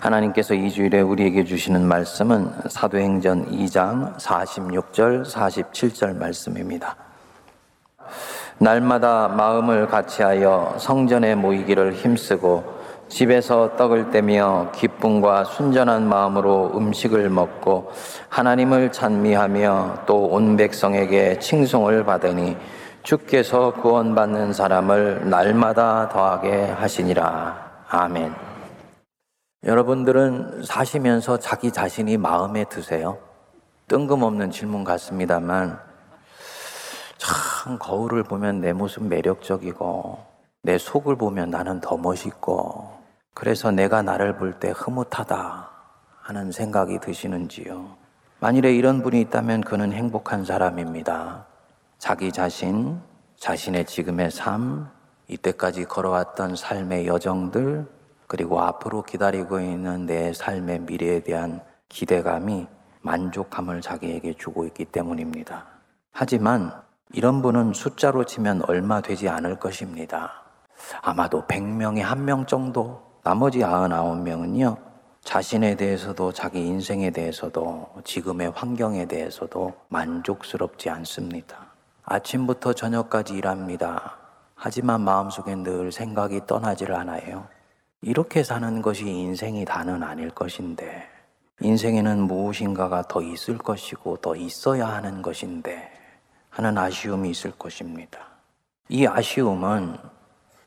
하나님께서 이 주일에 우리에게 주시는 말씀은 사도행전 2장 46절, 47절 말씀입니다. 날마다 마음을 같이하여 성전에 모이기를 힘쓰고 집에서 떡을 떼며 기쁨과 순전한 마음으로 음식을 먹고 하나님을 찬미하며 또 온 백성에게 칭송을 받으니 주께서 구원받는 사람을 날마다 더하게 하시니라. 아멘. 여러분들은 사시면서 자기 자신이 마음에 드세요? 뜬금없는 질문 같습니다만 참 거울을 보면 내 모습 매력적이고 내 속을 보면 나는 더 멋있고 그래서 내가 나를 볼 때 흐뭇하다 하는 생각이 드시는지요? 만일에 이런 분이 있다면 그는 행복한 사람입니다. 자기 자신, 자신의 지금의 삶, 이때까지 걸어왔던 삶의 여정들, 그리고 앞으로 기다리고 있는 내 삶의 미래에 대한 기대감이 만족감을 자기에게 주고 있기 때문입니다. 하지만 이런 분은 숫자로 치면 얼마 되지 않을 것입니다. 아마도 100명에 한명 정도, 나머지 99명은요, 자신에 대해서도 자기 인생에 대해서도 지금의 환경에 대해서도 만족스럽지 않습니다. 아침부터 저녁까지 일합니다. 하지만 마음속에 늘 생각이 떠나질 않아요. 이렇게 사는 것이 인생이 다는 아닐 것인데, 인생에는 무엇인가가 더 있을 것이고 더 있어야 하는 것인데, 하는 아쉬움이 있을 것입니다. 이 아쉬움은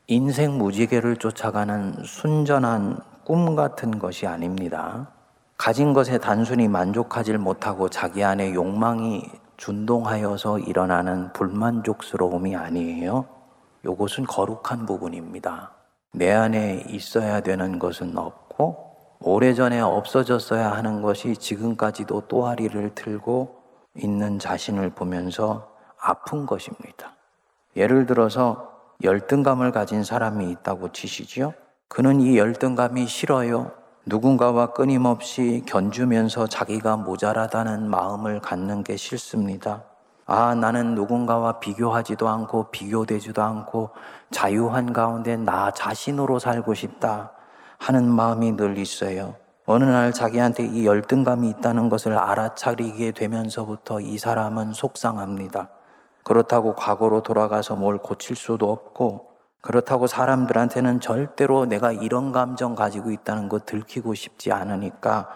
인생 무지개를 쫓아가는 순전한 꿈 같은 것이 아닙니다. 가진 것에 단순히 만족하지 못하고 자기 안에 욕망이 준동하여서 일어나는 불만족스러움이 아니에요. 이것은 거룩한 부분입니다. 내 안에 있어야 되는 것은 없고, 오래전에 없어졌어야 하는 것이 지금까지도 또아리를 틀고 있는 자신을 보면서 아픈 것입니다. 예를 들어서 열등감을 가진 사람이 있다고 치시지요? 그는 이 열등감이 싫어요. 누군가와 끊임없이 견주면서 자기가 모자라다는 마음을 갖는 게 싫습니다. 아, 나는 누군가와 비교하지도 않고 비교되지도 않고 자유한 가운데 나 자신으로 살고 싶다 하는 마음이 늘 있어요. 어느 날 자기한테 이 열등감이 있다는 것을 알아차리게 되면서부터 이 사람은 속상합니다. 그렇다고 과거로 돌아가서 뭘 고칠 수도 없고 그렇다고 사람들한테는 절대로 내가 이런 감정 가지고 있다는 거 들키고 싶지 않으니까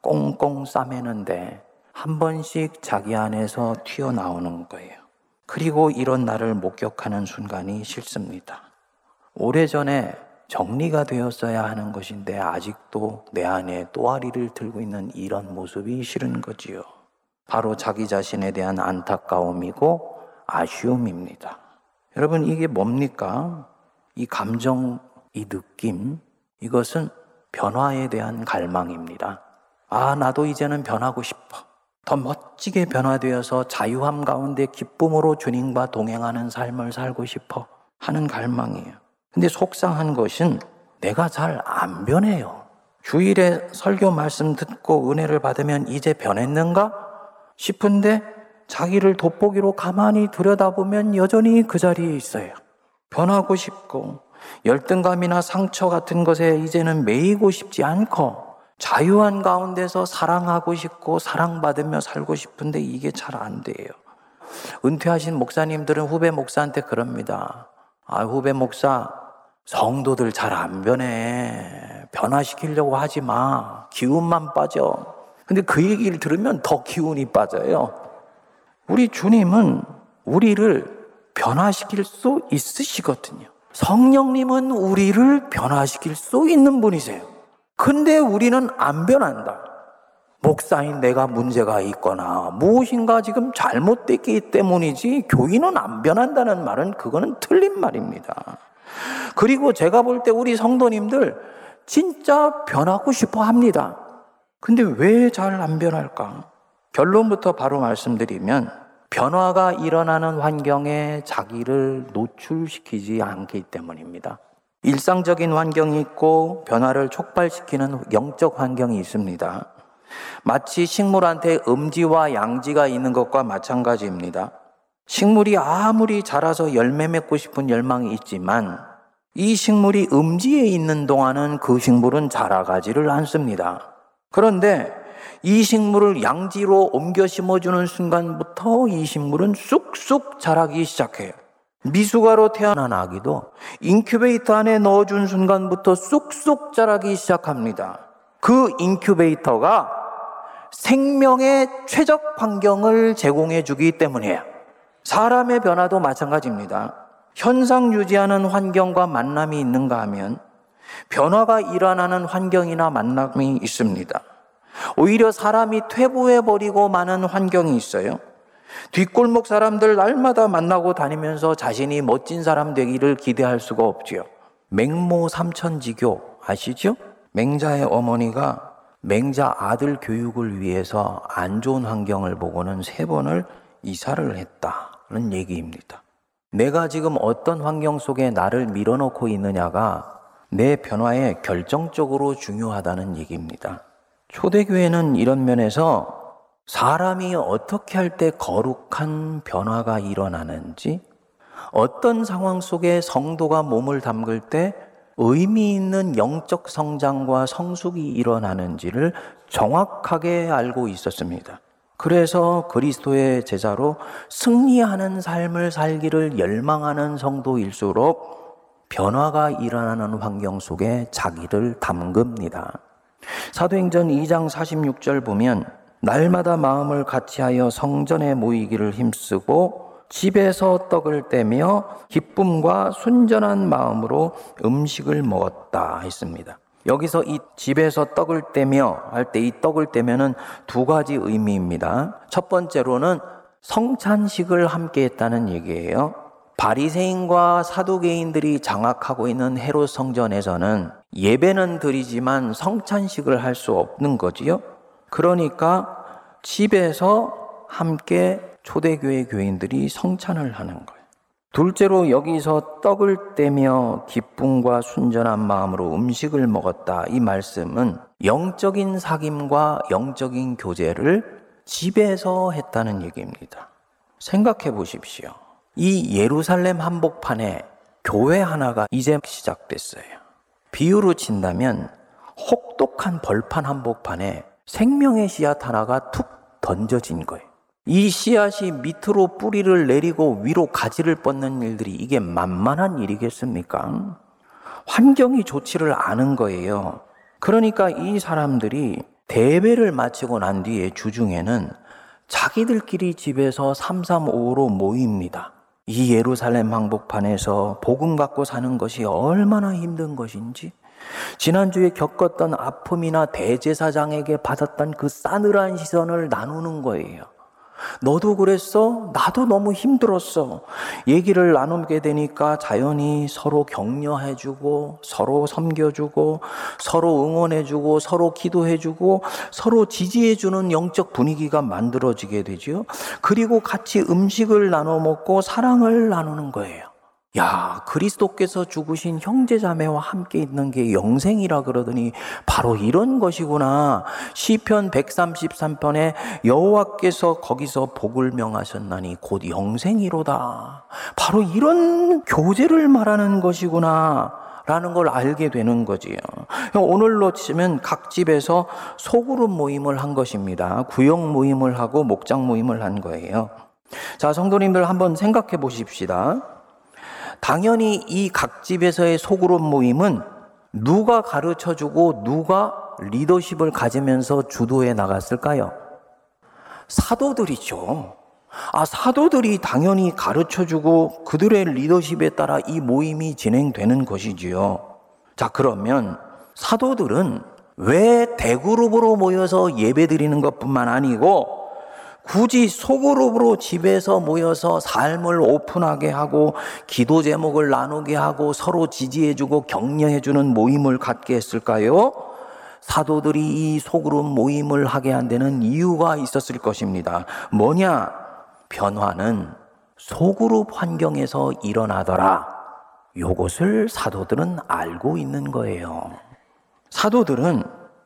꽁꽁 싸매는데 한 번씩 자기 안에서 튀어나오는 거예요. 그리고 이런 나를 목격하는 순간이 싫습니다. 오래전에 정리가 되었어야 하는 것인데 아직도 내 안에 또아리를 들고 있는 이런 모습이 싫은 거지요. 바로 자기 자신에 대한 안타까움이고 아쉬움입니다. 여러분, 이게 뭡니까? 이 감정, 이 느낌, 이것은 변화에 대한 갈망입니다. 아, 나도 이제는 변하고 싶어. 더 멋지게 변화되어서 자유함 가운데 기쁨으로 주님과 동행하는 삶을 살고 싶어 하는 갈망이에요. 근데 속상한 것은 내가 잘 안 변해요. 주일에 설교 말씀 듣고 은혜를 받으면 이제 변했는가 싶은데 자기를 돋보기로 가만히 들여다보면 여전히 그 자리에 있어요. 변하고 싶고 열등감이나 상처 같은 것에 이제는 매이고 싶지 않고 자유한 가운데서 사랑하고 싶고 사랑받으며 살고 싶은데 이게 잘 안 돼요. 은퇴하신 목사님들은 후배 목사한테 그럽니다. 아, 후배 목사, 성도들 잘 안 변해. 변화시키려고 하지 마. 기운만 빠져. 근데 그 얘기를 들으면 더 기운이 빠져요. 우리 주님은 우리를 변화시킬 수 있으시거든요. 성령님은 우리를 변화시킬 수 있는 분이세요. 근데 우리는 안 변한다. 목사인 내가 문제가 있거나 무엇인가 지금 잘못됐기 때문이지 교인은 안 변한다는 말은 그거는 틀린 말입니다. 그리고 제가 볼 때 우리 성도님들 진짜 변하고 싶어 합니다. 근데 왜 잘 안 변할까? 결론부터 바로 말씀드리면 변화가 일어나는 환경에 자기를 노출시키지 않기 때문입니다. 일상적인 환경이 있고 변화를 촉발시키는 영적 환경이 있습니다. 마치 식물한테 음지와 양지가 있는 것과 마찬가지입니다. 식물이 아무리 자라서 열매 맺고 싶은 열망이 있지만 이 식물이 음지에 있는 동안은 그 식물은 자라가지를 않습니다. 그런데 이 식물을 양지로 옮겨 심어주는 순간부터 이 식물은 쑥쑥 자라기 시작해요. 미숙아로 태어난 아기도 인큐베이터 안에 넣어준 순간부터 쑥쑥 자라기 시작합니다. 그 인큐베이터가 생명의 최적 환경을 제공해 주기 때문이에요. 사람의 변화도 마찬가지입니다. 현상 유지하는 환경과 만남이 있는가 하면 변화가 일어나는 환경이나 만남이 있습니다. 오히려 사람이 퇴보해버리고 마는 환경이 있어요. 뒷골목 사람들 날마다 만나고 다니면서 자신이 멋진 사람 되기를 기대할 수가 없지요. 맹모 삼천지교 아시죠? 맹자의 어머니가 맹자 아들 교육을 위해서 안 좋은 환경을 보고는 세 번을 이사를 했다는 얘기입니다. 내가 지금 어떤 환경 속에 나를 밀어넣고 있느냐가 내 변화에 결정적으로 중요하다는 얘기입니다. 초대교회는 이런 면에서 사람이 어떻게 할 때 거룩한 변화가 일어나는지, 어떤 상황 속에 성도가 몸을 담글 때 의미 있는 영적 성장과 성숙이 일어나는지를 정확하게 알고 있었습니다. 그래서 그리스도의 제자로 승리하는 삶을 살기를 열망하는 성도일수록 변화가 일어나는 환경 속에 자기를 담급니다. 사도행전 2장 46절 보면 날마다 마음을 같이하여 성전에 모이기를 힘쓰고 집에서 떡을 떼며 기쁨과 순전한 마음으로 음식을 먹었다 했습니다. 여기서 이 집에서 떡을 떼며 할 때 이 떡을 떼면은 두 가지 의미입니다. 첫 번째로는 성찬식을 함께 했다는 얘기예요. 바리새인과 사두개인들이 장악하고 있는 헤롯 성전에서는 예배는 드리지만 성찬식을 할 수 없는 거지요. 그러니까 집에서 함께 초대교회 교인들이 성찬을 하는 거예요. 둘째로 여기서 떡을 떼며 기쁨과 순전한 마음으로 음식을 먹었다. 이 말씀은 영적인 사귐과 영적인 교제를 집에서 했다는 얘기입니다. 생각해 보십시오. 이 예루살렘 한복판에 교회 하나가 이제 시작됐어요. 비유로 친다면 혹독한 벌판 한복판에 생명의 씨앗 하나가 툭 던져진 거예요. 이 씨앗이 밑으로 뿌리를 내리고 위로 가지를 뻗는 일들이 이게 만만한 일이겠습니까? 환경이 좋지를 않은 거예요. 그러니까 이 사람들이 대회를 마치고 난 뒤에 주중에는 자기들끼리 집에서 335로 모입니다. 이 예루살렘 항복판에서 복음 갖고 사는 것이 얼마나 힘든 것인지, 지난주에 겪었던 아픔이나 대제사장에게 받았던 그 싸늘한 시선을 나누는 거예요. 너도 그랬어? 나도 너무 힘들었어. 얘기를 나누게 되니까 자연히 서로 격려해주고, 서로 섬겨주고, 서로 응원해주고, 서로 기도해주고, 서로 지지해주는 영적 분위기가 만들어지게 되죠. 그리고 같이 음식을 나눠 먹고 사랑을 나누는 거예요. 야, 그리스도께서 죽으신 형제자매와 함께 있는 게 영생이라 그러더니 바로 이런 것이구나. 시편 133편에 여호와께서 거기서 복을 명하셨나니 곧 영생이로다. 바로 이런 교제를 말하는 것이구나. 라는 걸 알게 되는 거지요. 오늘로 치면 각 집에서 소그룹 모임을 한 것입니다. 구역 모임을 하고 목장 모임을 한 거예요. 자, 성도님들 한번 생각해 보십시다. 당연히 이 각 집에서의 소그룹 모임은 누가 가르쳐 주고 누가 리더십을 가지면서 주도해 나갔을까요? 사도들이죠. 아, 사도들이 당연히 가르쳐 주고 그들의 리더십에 따라 이 모임이 진행되는 것이지요. 자, 그러면 사도들은 왜 대그룹으로 모여서 예배 드리는 것 뿐만 아니고 굳이 소그룹으로 집에서 모여서 삶을 오픈하게 하고 기도 제목을 나누게 하고 서로 지지해주고 격려해주는 모임을 갖게 했을까요? 사도들이 이 소그룹 모임을 하게 한 데는 이유가 있었을 것입니다. 뭐냐? 변화는 소그룹 환경에서 일어나더라. 요것을 사도들은 알고 있는 거예요. 사도들은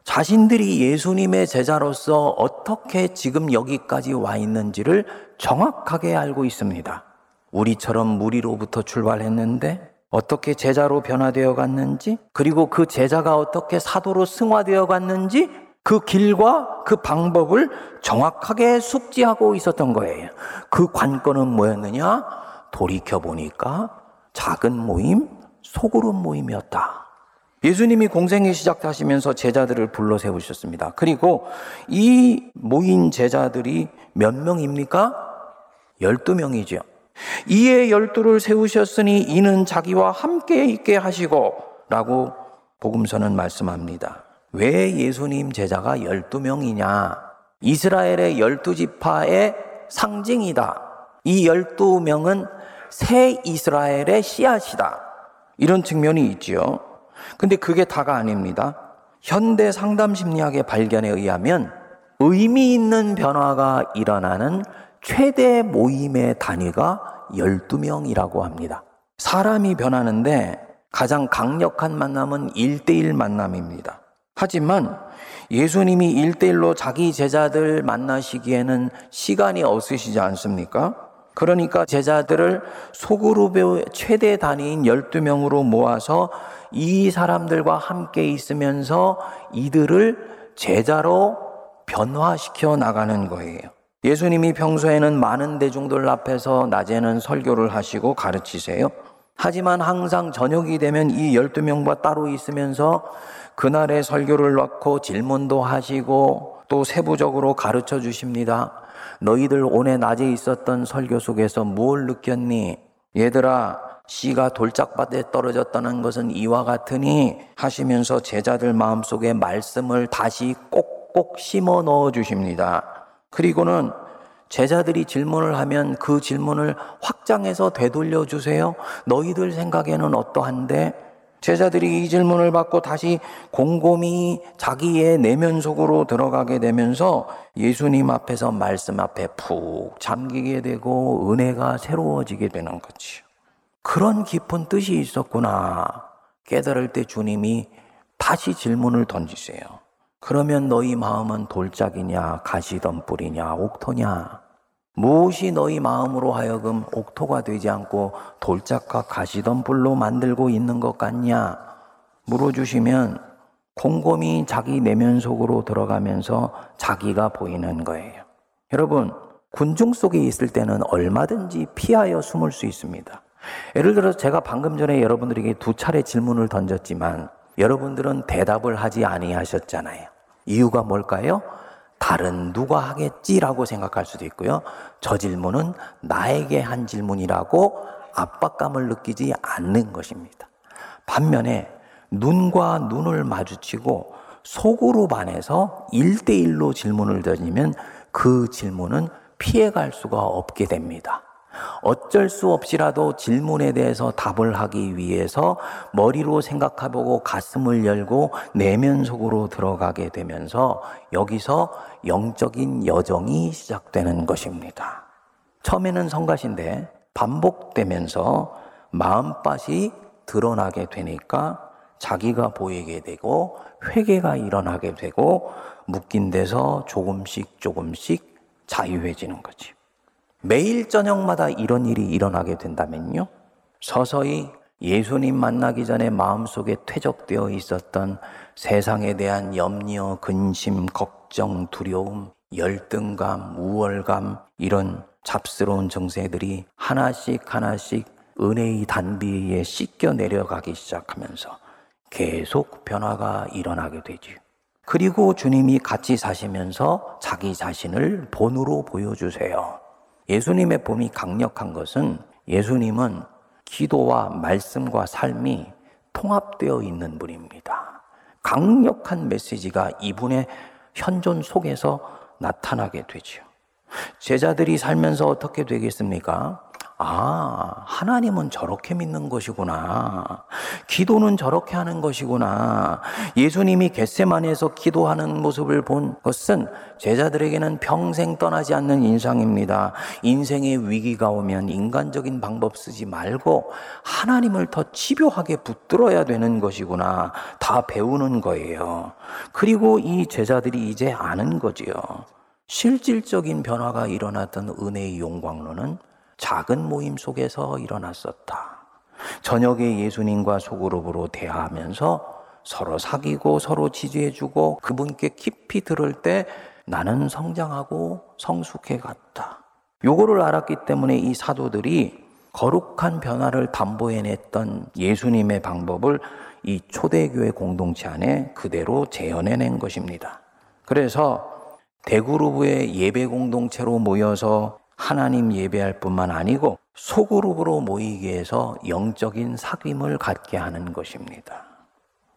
자신들이 예수님의 제자로서 어떻게 지금 여기까지 와 있는지를 정확하게 알고 있습니다. 우리처럼 무리로부터 출발했는데 어떻게 제자로 변화되어 갔는지, 그리고 그 제자가 어떻게 사도로 승화되어 갔는지, 그 길과 그 방법을 정확하게 숙지하고 있었던 거예요. 그 관건은 뭐였느냐? 돌이켜보니까 작은 모임, 소그룹 모임이었다. 예수님이 공생이 시작하시면서 제자들을 불러 세우셨습니다. 그리고 이 모인 제자들이 몇 명입니까? 12명이죠. 이에 열두를 세우셨으니 이는 자기와 함께 있게 하시고 라고 복음서는 말씀합니다. 왜 예수님 제자가 12명이냐? 이스라엘의 열두 지파의 상징이다. 이 12명은 새 이스라엘의 씨앗이다. 이런 측면이 있지요. 근데 그게 다가 아닙니다. 현대 상담 심리학의 발견에 의하면 의미 있는 변화가 일어나는 최대 모임의 단위가 12명이라고 합니다. 사람이 변하는데 가장 강력한 만남은 1대1 만남입니다. 하지만 예수님이 1대1로 자기 제자들 만나시기에는 시간이 없으시지 않습니까? 그러니까 제자들을 소그룹의 최대 단위인 12명으로 모아서 이 사람들과 함께 있으면서 이들을 제자로 변화시켜 나가는 거예요. 예수님이 평소에는 많은 대중들 앞에서 낮에는 설교를 하시고 가르치세요. 하지만 항상 저녁이 되면 이 12명과 따로 있으면서 그날의 설교를 놓고 질문도 하시고 또 세부적으로 가르쳐 주십니다. 너희들 오늘 낮에 있었던 설교 속에서 뭘 느꼈니? 얘들아, 씨가 돌짝밭에 떨어졌다는 것은 이와 같으니 하시면서 제자들 마음속에 말씀을 다시 꼭꼭 심어 넣어 주십니다. 그리고는 제자들이 질문을 하면 그 질문을 확장해서 되돌려 주세요. 너희들 생각에는 어떠한데? 제자들이 이 질문을 받고 다시 곰곰이 자기의 내면 속으로 들어가게 되면서 예수님 앞에서 말씀 앞에 푹 잠기게 되고 은혜가 새로워지게 되는 거지요. 그런 깊은 뜻이 있었구나. 깨달을 때 주님이 다시 질문을 던지세요. 그러면 너희 마음은 돌짝이냐, 가시덤불이냐, 옥토냐? 무엇이 너희 마음으로 하여금 옥토가 되지 않고 돌짝과 가시덤불로 만들고 있는 것 같냐? 물어주시면 곰곰이 자기 내면 속으로 들어가면서 자기가 보이는 거예요. 여러분, 군중 속에 있을 때는 얼마든지 피하여 숨을 수 있습니다. 예를 들어서 제가 방금 전에 여러분들에게 두 차례 질문을 던졌지만 여러분들은 대답을 하지 아니하셨잖아요. 이유가 뭘까요? 다른 누가 하겠지라고 생각할 수도 있고요. 저 질문은 나에게 한 질문이라고 압박감을 느끼지 않는 것입니다. 반면에 눈과 눈을 마주치고 속으로 반해서 일대일로 질문을 던지면 그 질문은 피해갈 수가 없게 됩니다. 어쩔 수 없이라도 질문에 대해서 답을 하기 위해서 머리로 생각해보고 가슴을 열고 내면 속으로 들어가게 되면서 여기서 영적인 여정이 시작되는 것입니다. 처음에는 성가신데 반복되면서 마음밭이 드러나게 되니까 자기가 보이게 되고 회개가 일어나게 되고 묶인 데서 조금씩 조금씩 자유해지는 거지. 매일 저녁마다 이런 일이 일어나게 된다면요. 서서히 예수님 만나기 전에 마음속에 퇴적되어 있었던 세상에 대한 염려, 근심, 걱정, 두려움, 열등감, 우월감, 이런 잡스러운 정세들이 하나씩 하나씩 은혜의 단비에 씻겨 내려가기 시작하면서 계속 변화가 일어나게 되지. 그리고 주님이 같이 사시면서 자기 자신을 본으로 보여주세요. 예수님의 봄이 강력한 것은 예수님은 기도와 말씀과 삶이 통합되어 있는 분입니다. 강력한 메시지가 이분의 현존 속에서 나타나게 되죠. 제자들이 살면서 어떻게 되겠습니까? 아, 하나님은 저렇게 믿는 것이구나. 기도는 저렇게 하는 것이구나. 예수님이 겟세만에서 기도하는 모습을 본 것은 제자들에게는 평생 떠나지 않는 인상입니다. 인생의 위기가 오면 인간적인 방법 쓰지 말고 하나님을 더 집요하게 붙들어야 되는 것이구나. 다 배우는 거예요. 그리고 이 제자들이 이제 아는 거지요. 실질적인 변화가 일어났던 은혜의 용광로는 작은 모임 속에서 일어났었다. 저녁에 예수님과 소그룹으로 대화하면서 서로 사귀고 서로 지지해주고 그분께 깊이 들을 때 나는 성장하고 성숙해 갔다. 요거를 알았기 때문에 이 사도들이 거룩한 변화를 담보해냈던 예수님의 방법을 이 초대교회 공동체 안에 그대로 재현해낸 것입니다. 그래서 대그룹의 예배 공동체로 모여서 하나님 예배할 뿐만 아니고 소그룹으로 모이게 해서 영적인 사귐을 갖게 하는 것입니다.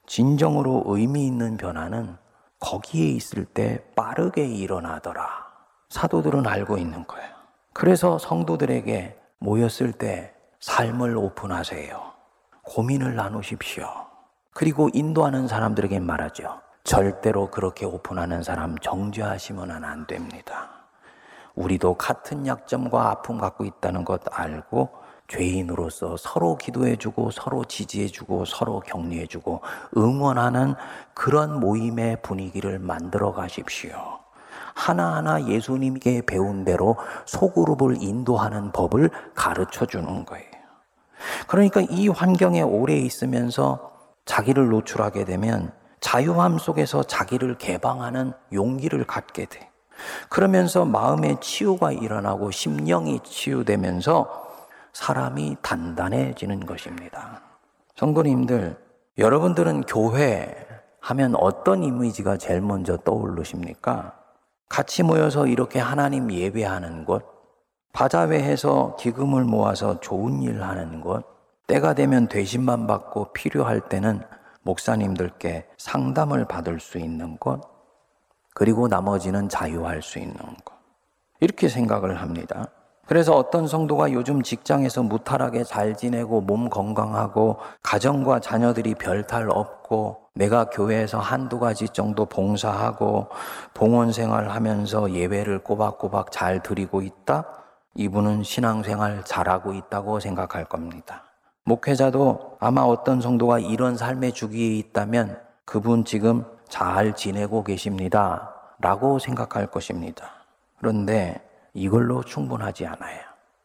진정으로 의미 있는 변화는 거기에 있을 때 빠르게 일어나더라. 사도들은 알고 있는 거예요. 그래서 성도들에게 모였을 때 삶을 오픈하세요. 고민을 나누십시오. 그리고 인도하는 사람들에게 말하죠. 절대로 그렇게 오픈하는 사람 정죄하시면 안 됩니다. 우리도 같은 약점과 아픔 갖고 있다는 것 알고 죄인으로서 서로 기도해주고 서로 지지해주고 서로 격려해주고 응원하는 그런 모임의 분위기를 만들어 가십시오. 하나하나 예수님께 배운 대로 소그룹을 인도하는 법을 가르쳐 주는 거예요. 그러니까 이 환경에 오래 있으면서 자기를 노출하게 되면 자유함 속에서 자기를 개방하는 용기를 갖게 돼. 그러면서 마음의 치유가 일어나고 심령이 치유되면서 사람이 단단해지는 것입니다. 성도님들, 여러분들은 교회 하면 어떤 이미지가 제일 먼저 떠오르십니까? 같이 모여서 이렇게 하나님 예배하는 곳, 바자회해서 기금을 모아서 좋은 일 하는 곳, 때가 되면 대신만 받고 필요할 때는 목사님들께 상담을 받을 수 있는 곳, 그리고 나머지는 자유할 수 있는 것. 이렇게 생각을 합니다. 그래서 어떤 성도가 요즘 직장에서 무탈하게 잘 지내고 몸 건강하고 가정과 자녀들이 별탈 없고 내가 교회에서 한두 가지 정도 봉사하고 봉헌 생활하면서 예배를 꼬박꼬박 잘 드리고 있다? 이분은 신앙생활 잘하고 있다고 생각할 겁니다. 목회자도 아마 어떤 성도가 이런 삶의 주기에 있다면 그분 지금 잘 지내고 계십니다. 라고 생각할 것입니다. 그런데 이걸로 충분하지 않아요.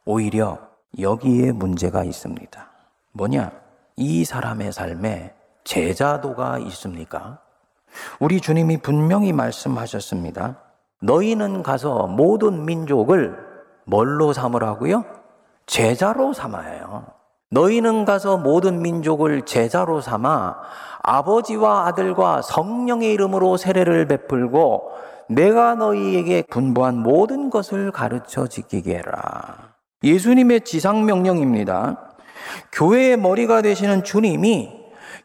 오히려 여기에 문제가 있습니다. 뭐냐? 이 사람의 삶에 제자도가 있습니까? 우리 주님이 분명히 말씀하셨습니다. 너희는 가서 모든 민족을 뭘로 삼으라고요? 제자로 삼아요. 너희는 가서 모든 민족을 제자로 삼아 아버지와 아들과 성령의 이름으로 세례를 베풀고 내가 너희에게 분부한 모든 것을 가르쳐 지키게 해라. 예수님의 지상 명령입니다. 교회의 머리가 되시는 주님이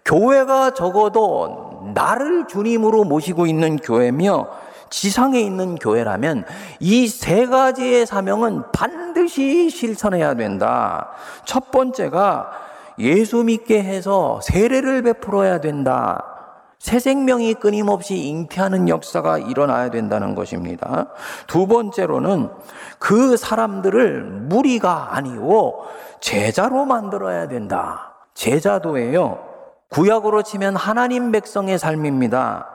교회가 적어도 나를 주님으로 모시고 있는 교회며 지상에 있는 교회라면 이 세 가지의 사명은 반드시 실천해야 된다. 첫 번째가 예수 믿게 해서 세례를 베풀어야 된다. 새 생명이 끊임없이 잉태하는 역사가 일어나야 된다는 것입니다. 두 번째로는 그 사람들을 무리가 아니고 제자로 만들어야 된다. 제자도예요. 구약으로 치면 하나님 백성의 삶입니다.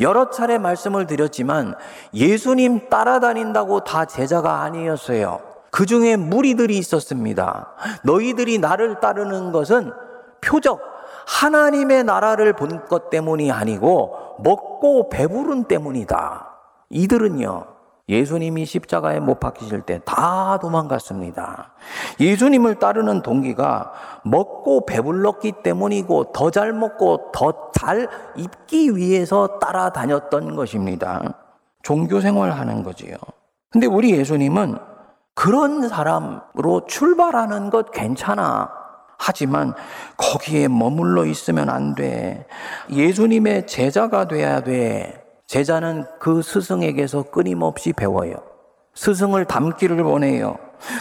여러 차례 말씀을 드렸지만 예수님 따라다닌다고 다 제자가 아니었어요. 그 중에 무리들이 있었습니다. 너희들이 나를 따르는 것은 표적, 하나님의 나라를 본 것 때문이 아니고 먹고 배부른 때문이다. 이들은요, 예수님이 십자가에 못 박히실 때 다 도망갔습니다. 예수님을 따르는 동기가 먹고 배불렀기 때문이고 더 잘 먹고 더 잘 입기 위해서 따라다녔던 것입니다. 종교 생활하는 거지요. 근데 우리 예수님은 그런 사람으로 출발하는 것 괜찮아. 하지만 거기에 머물러 있으면 안 돼. 예수님의 제자가 돼야 돼. 제자는 그 스승에게서 끊임없이 배워요. 스승을 닮기를 원해요.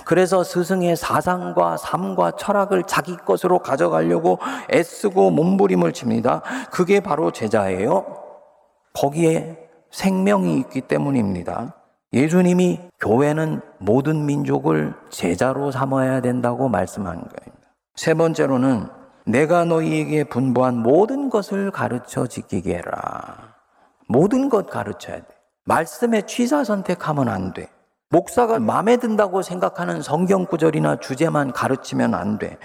그래서 스승의 사상과 삶과 철학을 자기 것으로 가져가려고 애쓰고 몸부림을 칩니다. 그게 바로 제자예요. 거기에 생명이 있기 때문입니다. 예수님이 교회는 모든 민족을 제자로 삼아야 된다고 말씀한 거예요. 세 번째로는 내가 너희에게 분부한 모든 것을 가르쳐 지키게 해라. 모든 것 가르쳐야 돼. 말씀에 취사 선택하면 안 돼. 목사가 마음에 든다고 생각하는 성경 구절이나 주제만 가르치면 안 돼.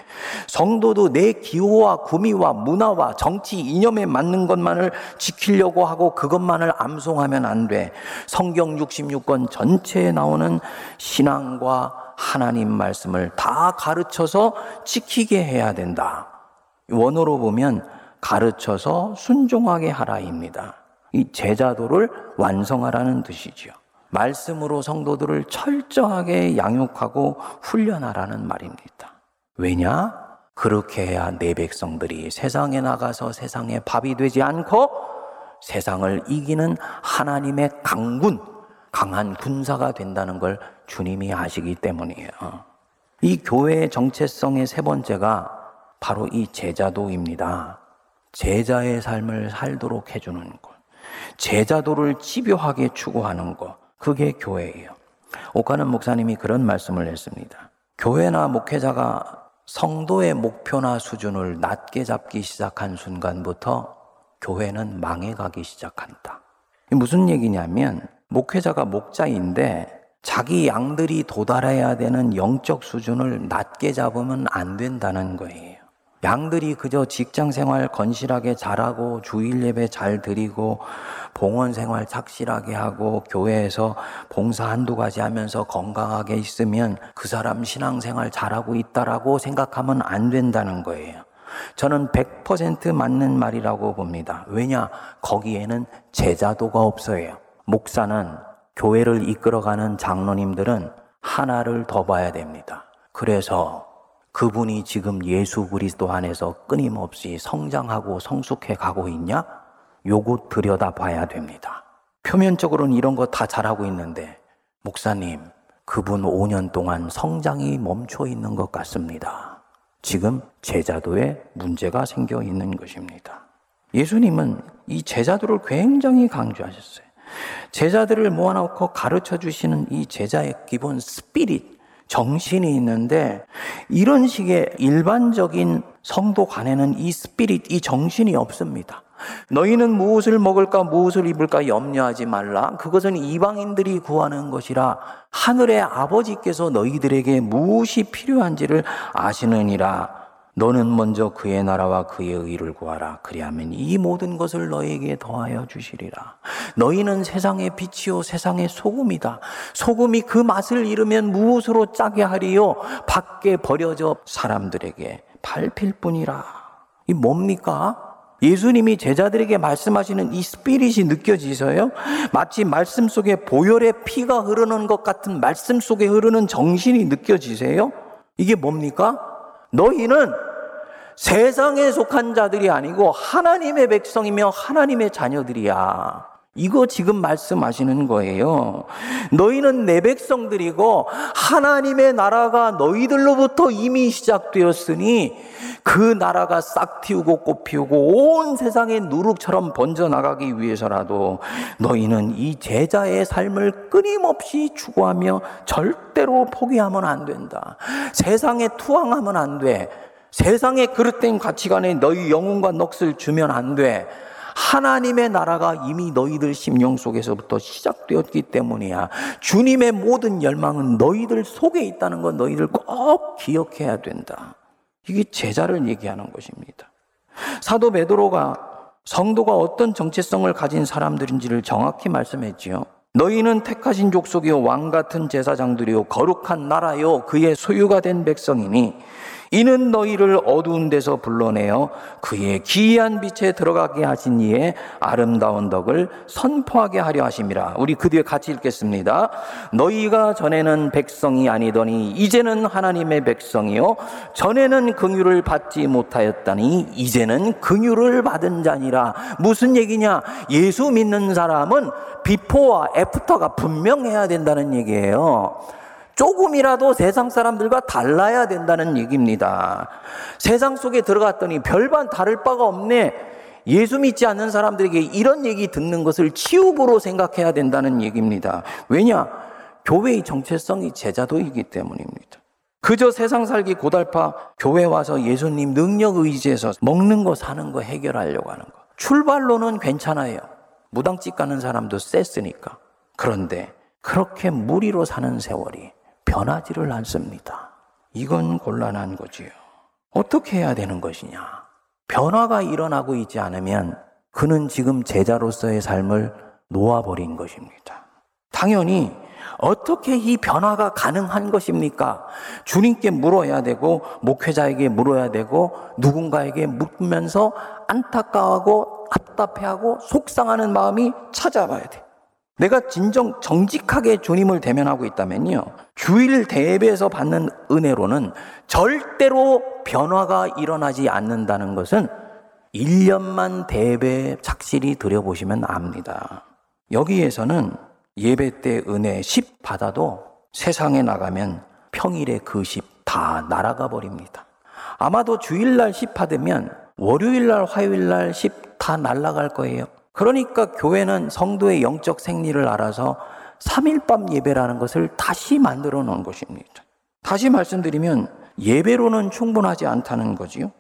성도도 내 기호와 구미와 문화와 정치 이념에 맞는 것만을 지키려고 하고 그것만을 암송하면 안 돼. 성경 66권 전체에 나오는 신앙과 하나님 말씀을 다 가르쳐서 지키게 해야 된다. 원어로 보면 가르쳐서 순종하게 하라입니다. 이 제자도를 완성하라는 뜻이지요. 말씀으로 성도들을 철저하게 양육하고 훈련하라는 말입니다. 왜냐? 그렇게 해야 내 백성들이 세상에 나가서 세상에 밥이 되지 않고 세상을 이기는 하나님의 강군, 강한 군사가 된다는 걸 주님이 아시기 때문이에요. 이 교회의 정체성의 세 번째가 바로 이 제자도입니다. 제자의 삶을 살도록 해주는 것. 제자도를 집요하게 추구하는 것. 그게 교회예요. 오카는 목사님이 그런 말씀을 했습니다. 교회나 목회자가 성도의 목표나 수준을 낮게 잡기 시작한 순간부터 교회는 망해가기 시작한다. 무슨 얘기냐면 목회자가 목자인데 자기 양들이 도달해야 되는 영적 수준을 낮게 잡으면 안 된다는 거예요. 양들이 그저 직장 생활 건실하게 잘하고 주일 예배 잘 드리고 봉헌 생활 착실하게 하고 교회에서 봉사 한두 가지 하면서 건강하게 있으면 그 사람 신앙 생활 잘하고 있다라고 생각하면 안 된다는 거예요. 저는 100% 맞는 말이라고 봅니다. 왜냐? 거기에는 제자도가 없어요. 목사는 교회를 이끌어가는 장로님들은 하나를 더 봐야 됩니다. 그래서 그분이 지금 예수 그리스도 안에서 끊임없이 성장하고 성숙해 가고 있냐? 요거 들여다 봐야 됩니다. 표면적으로는 이런 거 다 잘하고 있는데, 목사님, 그분 5년 동안 성장이 멈춰 있는 것 같습니다. 지금 제자도에 문제가 생겨 있는 것입니다. 예수님은 이 제자도를 굉장히 강조하셨어요. 제자들을 모아놓고 가르쳐 주시는 이 제자의 기본 스피릿, 정신이 있는데 이런 식의 일반적인 성도 간에는 이 스피릿, 이 정신이 없습니다. 너희는 무엇을 먹을까, 무엇을 입을까 염려하지 말라. 그것은 이방인들이 구하는 것이라 하늘의 아버지께서 너희들에게 무엇이 필요한지를 아시느니라. 너는 먼저 그의 나라와 그의 의를 구하라. 그리하면 이 모든 것을 너에게 더하여 주시리라. 너희는 세상의 빛이요 세상의 소금이다. 소금이 그 맛을 잃으면 무엇으로 짜게 하리요? 밖에 버려져 사람들에게 밟힐 뿐이라. 이 뭡니까? 예수님이 제자들에게 말씀하시는 이 스피릿이 느껴지서요? 마치 말씀 속에 보혈의 피가 흐르는 것 같은 말씀 속에 흐르는 정신이 느껴지세요? 이게 뭡니까? 너희는 세상에 속한 자들이 아니고 하나님의 백성이며 하나님의 자녀들이야. 이거 지금 말씀하시는 거예요. 너희는 내 백성들이고 하나님의 나라가 너희들로부터 이미 시작되었으니 그 나라가 싹 틔우고 꽃 피우고 온 세상에 누룩처럼 번져나가기 위해서라도 너희는 이 제자의 삶을 끊임없이 추구하며 절대로 포기하면 안 된다. 세상에 투항하면 안 돼. 세상의 그릇된 가치관에 너희 영혼과 넋을 주면 안 돼. 하나님의 나라가 이미 너희들 심령 속에서부터 시작되었기 때문이야. 주님의 모든 열망은 너희들 속에 있다는 건 너희들 꼭 기억해야 된다. 이게 제자를 얘기하는 것입니다. 사도 베드로가 성도가 어떤 정체성을 가진 사람들인지를 정확히 말씀했지요. 너희는 택하신 족속이요 왕 같은 제사장들이요 거룩한 나라요 그의 소유가 된 백성이니 이는 너희를 어두운 데서 불러내어 그의 기이한 빛에 들어가게 하신 이의 아름다운 덕을 선포하게 하려 하심이라. 우리 그 뒤에 같이 읽겠습니다. 너희가 전에는 백성이 아니더니 이제는 하나님의 백성이요 전에는 긍휼을 받지 못하였다니 이제는 긍휼을 받은 자니라. 무슨 얘기냐? 예수 믿는 사람은 비포와 애프터가 분명해야 된다는 얘기예요. 조금이라도 세상 사람들과 달라야 된다는 얘기입니다. 세상 속에 들어갔더니 별반 다를 바가 없네. 예수 믿지 않는 사람들에게 이런 얘기 듣는 것을 치욕으로 생각해야 된다는 얘기입니다. 왜냐? 교회의 정체성이 제자도이기 때문입니다. 그저 세상 살기 고달파 교회 와서 예수님 능력 의지해서 먹는 거 사는 거 해결하려고 하는 거. 출발로는 괜찮아요. 무당집 가는 사람도 셌으니까. 그런데 그렇게 무리로 사는 세월이 변하지를 않습니다. 이건 곤란한 거지요. 어떻게 해야 되는 것이냐? 변화가 일어나고 있지 않으면 그는 지금 제자로서의 삶을 놓아버린 것입니다. 당연히 어떻게 이 변화가 가능한 것입니까? 주님께 물어야 되고, 목회자에게 물어야 되고, 누군가에게 묻면서 안타까워하고, 답답해하고, 속상하는 마음이 찾아와야 돼. 내가 진정 정직하게 주님을 대면하고 있다면요. 주일 대회에서 받는 은혜로는 절대로 변화가 일어나지 않는다는 것은 1년만 대회 착실히 들여보시면 압니다. 여기에서는 예배 때 은혜 10 받아도 세상에 나가면 평일에 그 10 다 날아가 버립니다. 아마도 주일날 10 받으면 월요일날, 화요일날 10 다 날아갈 거예요. 그러니까 교회는 성도의 영적 생리를 알아서 3일밤 예배라는 것을 다시 만들어 놓은 것입니다. 다시 말씀드리면 예배로는 충분하지 않다는 거지요.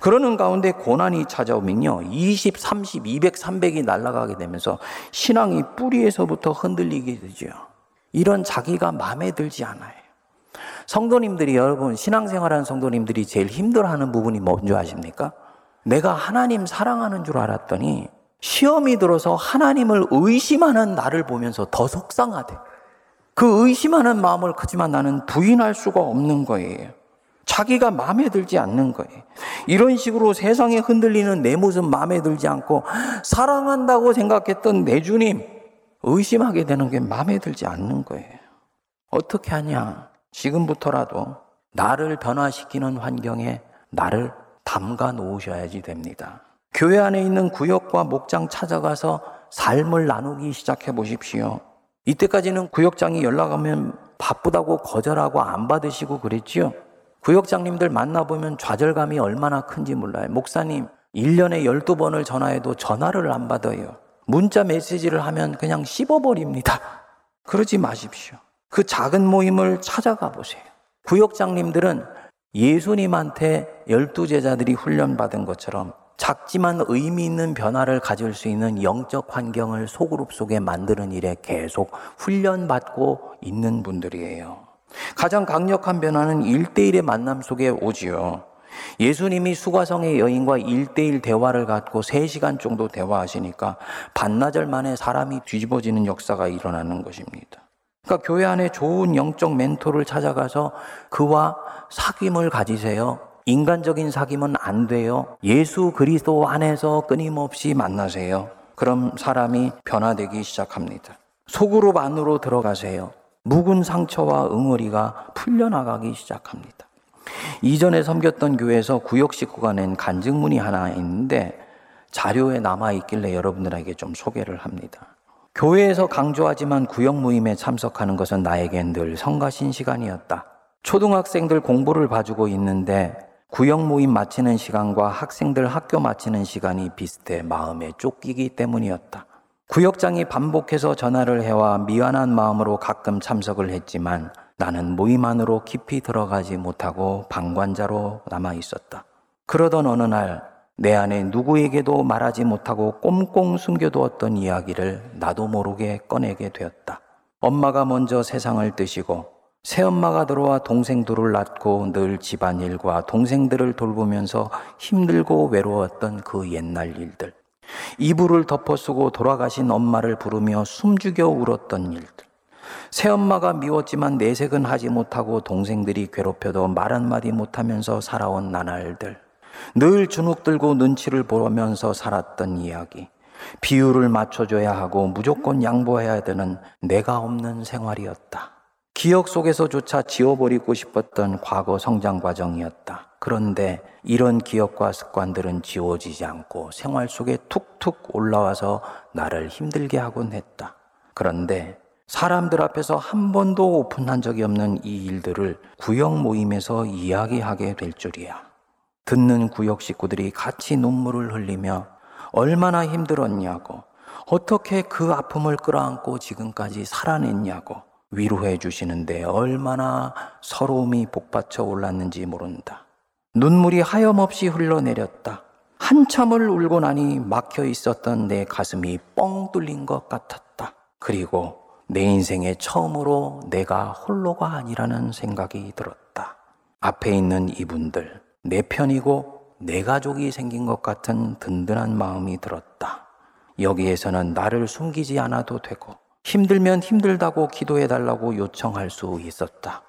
그러는 가운데 고난이 찾아오면요. 20, 30, 200, 300이 날아가게 되면서 신앙이 뿌리에서부터 흔들리게 되죠. 이런 자기가 마음에 들지 않아요. 성도님들이 여러분 신앙생활하는 성도님들이 제일 힘들어하는 부분이 뭔지 아십니까? 내가 하나님 사랑하는 줄 알았더니 시험이 들어서 하나님을 의심하는 나를 보면서 더 속상하대. 그 의심하는 마음을 크지만 나는 부인할 수가 없는 거예요. 자기가 마음에 들지 않는 거예요. 이런 식으로 세상에 흔들리는 내 모습 마음에 들지 않고 사랑한다고 생각했던 내 주님 의심하게 되는 게 마음에 들지 않는 거예요. 어떻게 하냐? 지금부터라도 나를 변화시키는 환경에 나를 담가 놓으셔야지 됩니다. 교회 안에 있는 구역과 목장 찾아가서 삶을 나누기 시작해 보십시오. 이때까지는 구역장이 연락하면 바쁘다고 거절하고 안 받으시고 그랬지요. 구역장님들 만나보면 좌절감이 얼마나 큰지 몰라요. 목사님, 1년에 12번을 전화해도 전화를 안 받아요. 문자 메시지를 하면 그냥 씹어버립니다. 그러지 마십시오. 그 작은 모임을 찾아가 보세요. 구역장님들은 예수님한테 열두 제자들이 훈련받은 것처럼 작지만 의미 있는 변화를 가질 수 있는 영적 환경을 소그룹 속에 만드는 일에 계속 훈련받고 있는 분들이에요. 가장 강력한 변화는 일대일의 만남 속에 오지요. 예수님이 수가성의 여인과 일대일 대화를 갖고 3시간 정도 대화하시니까 반나절 만에 사람이 뒤집어지는 역사가 일어나는 것입니다. 그러니까 교회 안에 좋은 영적 멘토를 찾아가서 그와 사귐을 가지세요. 인간적인 사귐은 안 돼요. 예수 그리스도 안에서 끊임없이 만나세요. 그럼 사람이 변화되기 시작합니다. 속으로 안으로 들어가세요. 묵은 상처와 응어리가 풀려나가기 시작합니다. 이전에 섬겼던 교회에서 구역 식구가 낸 간증문이 하나 있는데 자료에 남아 있길래 여러분들에게 좀 소개를 합니다. 교회에서 강조하지만 구역 모임에 참석하는 것은 나에겐 늘 성가신 시간이었다. 초등학생들 공부를 봐주고 있는데 구역 모임 마치는 시간과 학생들 학교 마치는 시간이 비슷해 마음에 쫓기기 때문이었다. 구역장이 반복해서 전화를 해와 미안한 마음으로 가끔 참석을 했지만 나는 모임 안으로 깊이 들어가지 못하고 방관자로 남아 있었다. 그러던 어느 날 내 안에 누구에게도 말하지 못하고 꼼꼼 숨겨두었던 이야기를 나도 모르게 꺼내게 되었다. 엄마가 먼저 세상을 뜨시고 새엄마가 들어와 동생들을 낳고 늘 집안일과 동생들을 돌보면서 힘들고 외로웠던 그 옛날 일들. 이불을 덮어 쓰고 돌아가신 엄마를 부르며 숨죽여 울었던 일들. 새엄마가 미웠지만 내색은 하지 못하고 동생들이 괴롭혀도 말 한마디 못하면서 살아온 나날들. 늘 주눅 들고 눈치를 보면서 살았던 이야기. 비율을 맞춰줘야 하고 무조건 양보해야 되는 내가 없는 생활이었다. 기억 속에서조차 지워버리고 싶었던 과거 성장 과정이었다. 그런데 이런 기억과 습관들은 지워지지 않고 생활 속에 툭툭 올라와서 나를 힘들게 하곤 했다. 그런데 사람들 앞에서 한 번도 오픈한 적이 없는 이 일들을 구역 모임에서 이야기하게 될 줄이야. 듣는 구역 식구들이 같이 눈물을 흘리며 얼마나 힘들었냐고, 어떻게 그 아픔을 끌어안고 지금까지 살아냈냐고, 위로해 주시는데 얼마나 서러움이 복받쳐 올랐는지 모른다. 눈물이 하염없이 흘러내렸다. 한참을 울고 나니 막혀 있었던 내 가슴이 뻥 뚫린 것 같았다. 그리고 내 인생에 처음으로 내가 홀로가 아니라는 생각이 들었다. 앞에 있는 이분들, 내 편이고 내 가족이 생긴 것 같은 든든한 마음이 들었다. 여기에서는 나를 숨기지 않아도 되고 힘들면 힘들다고 기도해 달라고 요청할 수 있었다.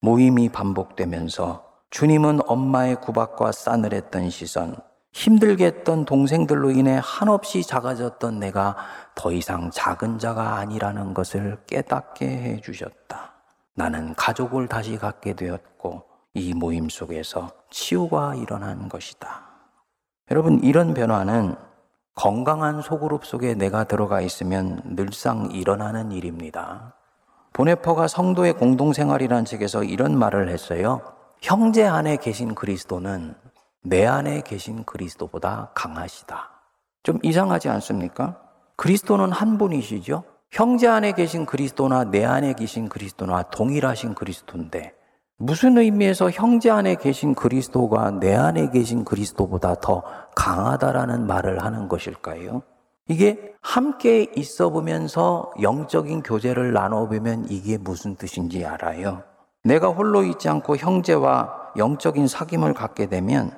모임이 반복되면서 주님은 엄마의 구박과 싸늘했던 시선, 힘들게 했던 동생들로 인해 한없이 작아졌던 내가 더 이상 작은 자가 아니라는 것을 깨닫게 해 주셨다. 나는 가족을 다시 갖게 되었고 이 모임 속에서 치유가 일어난 것이다. 여러분, 이런 변화는 건강한 소그룹 속에 내가 들어가 있으면 늘상 일어나는 일입니다. 보네퍼가 성도의 공동생활이라는 책에서 이런 말을 했어요. 형제 안에 계신 그리스도는 내 안에 계신 그리스도보다 강하시다. 좀 이상하지 않습니까? 그리스도는 한 분이시죠? 형제 안에 계신 그리스도나 내 안에 계신 그리스도나 동일하신 그리스도인데 무슨 의미에서 형제 안에 계신 그리스도가 내 안에 계신 그리스도보다 더 강하다라는 말을 하는 것일까요? 이게 함께 있어 보면서 영적인 교제를 나눠 보면 이게 무슨 뜻인지 알아요. 내가 홀로 있지 않고 형제와 영적인 사귐을 갖게 되면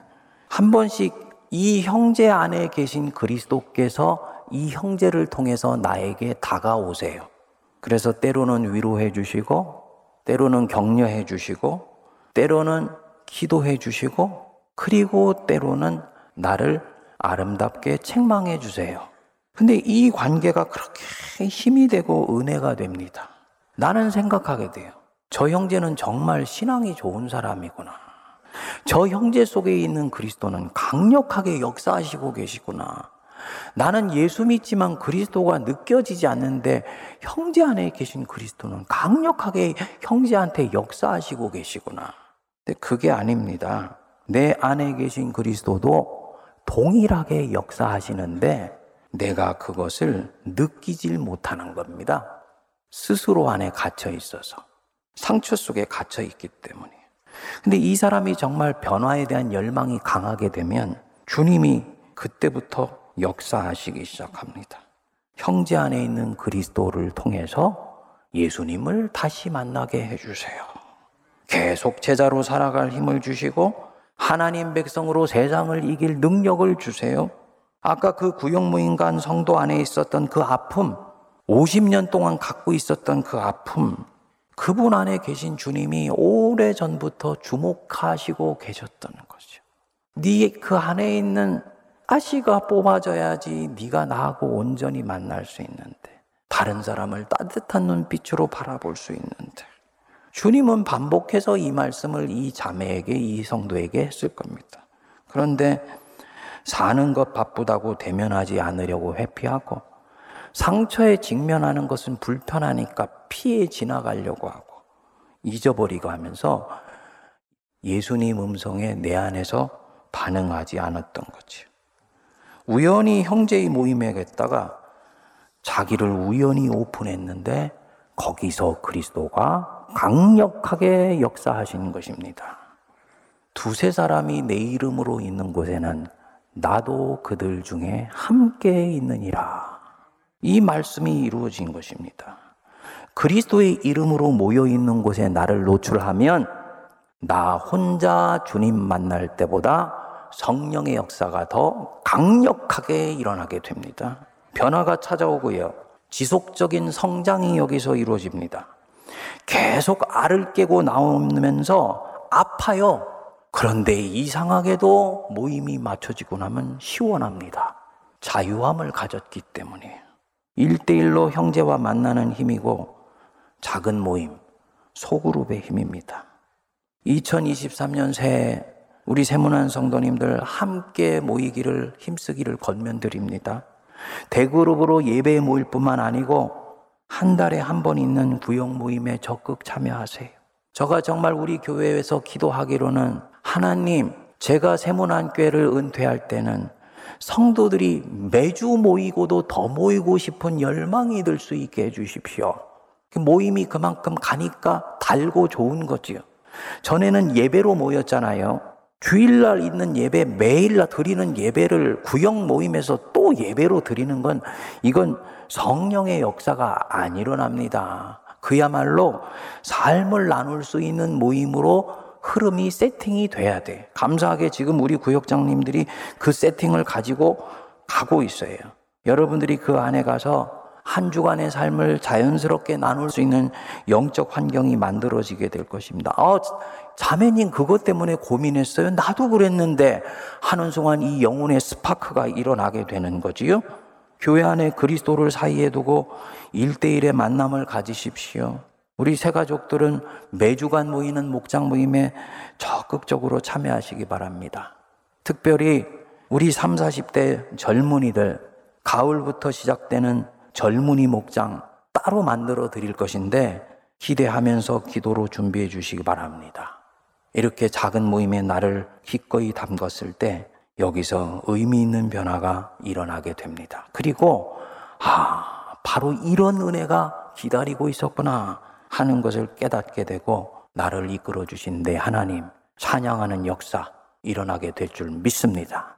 한 번씩 이 형제 안에 계신 그리스도께서 이 형제를 통해서 나에게 다가오세요. 그래서 때로는 위로해 주시고, 때로는 격려해 주시고, 때로는 기도해 주시고, 그리고 때로는 나를 아름답게 책망해 주세요. 근데 이 관계가 그렇게 힘이 되고 은혜가 됩니다. 나는 생각하게 돼요. 저 형제는 정말 신앙이 좋은 사람이구나. 저 형제 속에 있는 그리스도는 강력하게 역사하시고 계시구나. 나는 예수 믿지만 그리스도가 느껴지지 않는데 형제 안에 계신 그리스도는 강력하게 형제한테 역사하시고 계시구나. 근데 그게 아닙니다. 내 안에 계신 그리스도도 동일하게 역사하시는데 내가 그것을 느끼질 못하는 겁니다. 스스로 안에 갇혀 있어서. 상처 속에 갇혀 있기 때문에. 근데 이 사람이 정말 변화에 대한 열망이 강하게 되면 주님이 그때부터 역사하시기 시작합니다. 형제 안에 있는 그리스도를 통해서 예수님을 다시 만나게 해주세요. 계속 제자로 살아갈 힘을 주시고 하나님 백성으로 세상을 이길 능력을 주세요. 아까 그 구역무인간 성도 안에 있었던 그 아픔, 50년 동안 갖고 있었던 그 아픔, 그분 안에 계신 주님이 오래 전부터 주목하시고 계셨던 거죠. 네 그 안에 있는 아씨가 뽑아져야지 네가 나하고 온전히 만날 수 있는데 다른 사람을 따뜻한 눈빛으로 바라볼 수 있는데 주님은 반복해서 이 말씀을 이 자매에게 이 성도에게 했을 겁니다. 그런데 사는 것 바쁘다고 대면하지 않으려고 회피하고 상처에 직면하는 것은 불편하니까 피해 지나가려고 하고 잊어버리고 하면서 예수님 음성에 내 안에서 반응하지 않았던 거지. 우연히 형제의 모임에 갔다가 자기를 우연히 오픈했는데 거기서 그리스도가 강력하게 역사하시는 것입니다. 두세 사람이 내 이름으로 있는 곳에는 나도 그들 중에 함께 있느니라. 이 말씀이 이루어진 것입니다. 그리스도의 이름으로 모여 있는 곳에 나를 노출하면 나 혼자 주님 만날 때보다 성령의 역사가 더 강력하게 일어나게 됩니다. 변화가 찾아오고요. 지속적인 성장이 여기서 이루어집니다. 계속 알을 깨고 나오면서 아파요. 그런데 이상하게도 모임이 맞춰지고 나면 시원합니다. 자유함을 가졌기 때문에. 일대일로 형제와 만나는 힘이고 작은 모임, 소그룹의 힘입니다. 2023년 새해 우리 세문안 성도님들 함께 모이기를 힘쓰기를 건면드립니다. 대그룹으로 예배에 모일 뿐만 아니고 한 달에 한 번 있는 구역 모임에 적극 참여하세요. 저가 정말 우리 교회에서 기도하기로는 하나님, 제가 세문안교회를 은퇴할 때는 성도들이 매주 모이고도 더 모이고 싶은 열망이 들 수 있게 해주십시오. 그 모임이 그만큼 가니까 달고 좋은 거지요. 전에는 예배로 모였잖아요. 주일날 있는 예배, 매일날 드리는 예배를 구역 모임에서 또 예배로 드리는 건 이건 성령의 역사가 안 일어납니다. 그야말로 삶을 나눌 수 있는 모임으로 흐름이 세팅이 돼야 돼. 감사하게 지금 우리 구역장님들이 그 세팅을 가지고 가고 있어요. 여러분들이 그 안에 가서 한 주간의 삶을 자연스럽게 나눌 수 있는 영적 환경이 만들어지게 될 것입니다. 아, 자매님 그것 때문에 고민했어요. 나도 그랬는데 하는 순간 이 영혼의 스파크가 일어나게 되는 거지요. 교회 안에 그리스도를 사이에 두고 일대일의 만남을 가지십시오. 우리 새 가족들은 매주간 모이는 목장 모임에 적극적으로 참여하시기 바랍니다. 특별히 우리 3, 40대 젊은이들 가을부터 시작되는 젊은이 목장 따로 만들어 드릴 것인데 기대하면서 기도로 준비해 주시기 바랍니다. 이렇게 작은 모임에 나를 기꺼이 담갔을 때 여기서 의미 있는 변화가 일어나게 됩니다. 그리고 아, 바로 이런 은혜가 기다리고 있었구나 하는 것을 깨닫게 되고 나를 이끌어 주신 내 하나님 찬양하는 역사 일어나게 될 줄 믿습니다.